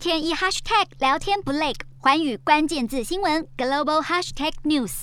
天一 hashtag 聊天不累，环宇关键字新闻 global hashtag news。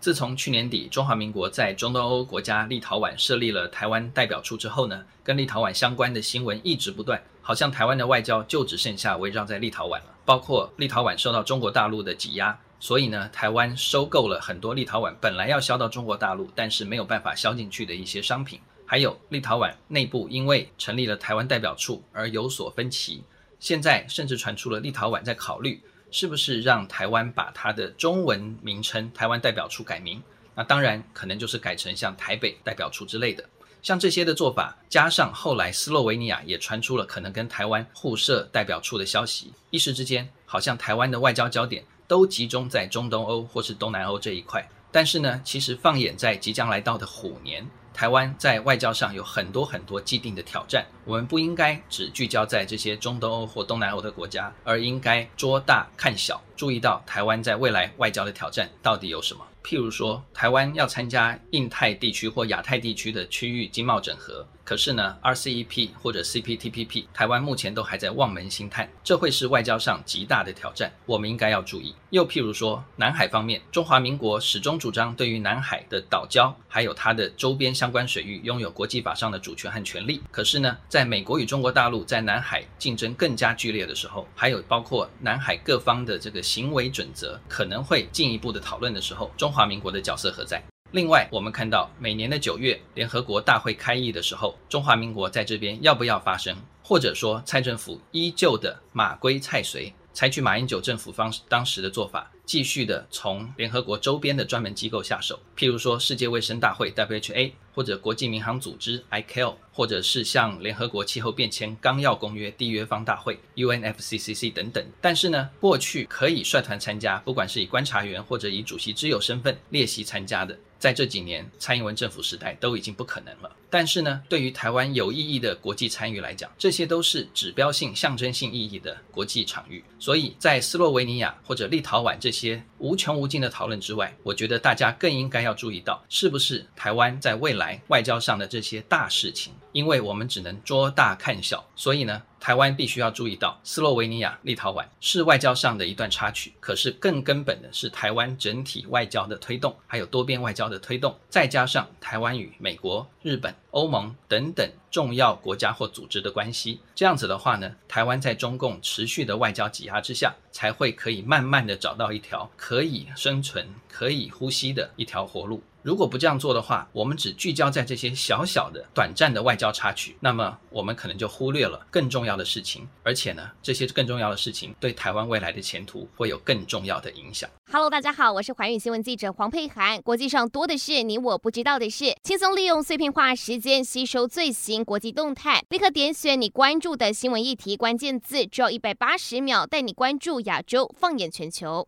自从去年底中华民国在中东欧国家立陶宛设立了台湾代表处之后呢，跟立陶宛相关的新闻一直不断，好像台湾的外交就只剩下围绕在立陶宛了。包括立陶宛受到中国大陆的挤压，所以呢，台湾收购了很多立陶宛本来要销到中国大陆，但是没有办法销进去的一些商品。还有立陶宛内部因为成立了台湾代表处而有所分歧，现在甚至传出了立陶宛在考虑。是不是让台湾把它的中文名称“台湾代表处”改名？那当然可能就是改成像台北代表处之类的。像这些的做法，加上后来斯洛维尼亚也传出了可能跟台湾互设代表处的消息，一时之间，好像台湾的外交焦点都集中在中东欧或是东南欧这一块。但是呢，其实放眼在即将来到的虎年。台湾在外交上有很多很多既定的挑战，我们不应该只聚焦在这些中东欧或东南欧的国家，而应该捉大看小，注意到台湾在未来外交的挑战到底有什么。譬如说，台湾要参加印太地区或亚太地区的区域经贸整合。可是呢，RCEP 或者 CPTPP，台湾目前都还在望门兴叹，这会是外交上极大的挑战，我们应该要注意。又譬如说，南海方面，中华民国始终主张对于南海的岛礁还有它的周边相关水域拥有国际法上的主权和权利。可是呢，在在美国与中国大陆在南海竞争更加剧烈的时候，还有包括南海各方的这个行为准则可能会进一步的讨论的时候，中华民国的角色何在？另外，我们看到每年的九月，联合国大会开议的时候，中华民国在这边要不要发声？或者说，蔡政府依旧的马归蔡随，采取马英九政府方当时的做法，继续的从联合国周边的专门机构下手，譬如说世界卫生大会 （WHA） 或者国际民航组织 （ICAO），或者是像联合国气候变迁纲要公约缔约方大会 （UNFCCC） 等等。但是呢，过去可以率团参加，不管是以观察员或者以主席之友身份列席参加的。在这几年，蔡英文政府时代都已经不可能了。但是呢，对于台湾有意义的国际参与来讲，这些都是指标性、象征性意义的国际场域。所以在斯洛维尼亚或者立陶宛这些无穷无尽的讨论之外，我觉得大家更应该要注意到，是不是台湾在未来外交上的这些大事情。因为我们只能捉大看小，所以呢，台湾必须要注意到，斯洛维尼亚、立陶宛是外交上的一段插曲，可是更根本的是台湾整体外交的推动，还有多边外交的推动，再加上台湾与美国、日本、欧盟等等重要国家或组织的关系，这样子的话呢，台湾在中共持续的外交挤压之下，才会可以慢慢的找到一条可以生存、可以呼吸的一条活路。如果不这样做的话，我们只聚焦在这些小小的、短暂的外交插曲，那么我们可能就忽略了更重要的事情。而且呢，这些更重要的事情对台湾未来的前途会有更重要的影响。Hello，大家好，我是环宇新闻记者黄佩涵。国际上多的是你我不知道的事，轻松利用碎片化时间吸收最新国际动态，立刻点选你关注的新闻议题关键字，只要一百八十秒带你关注亚洲，放眼全球。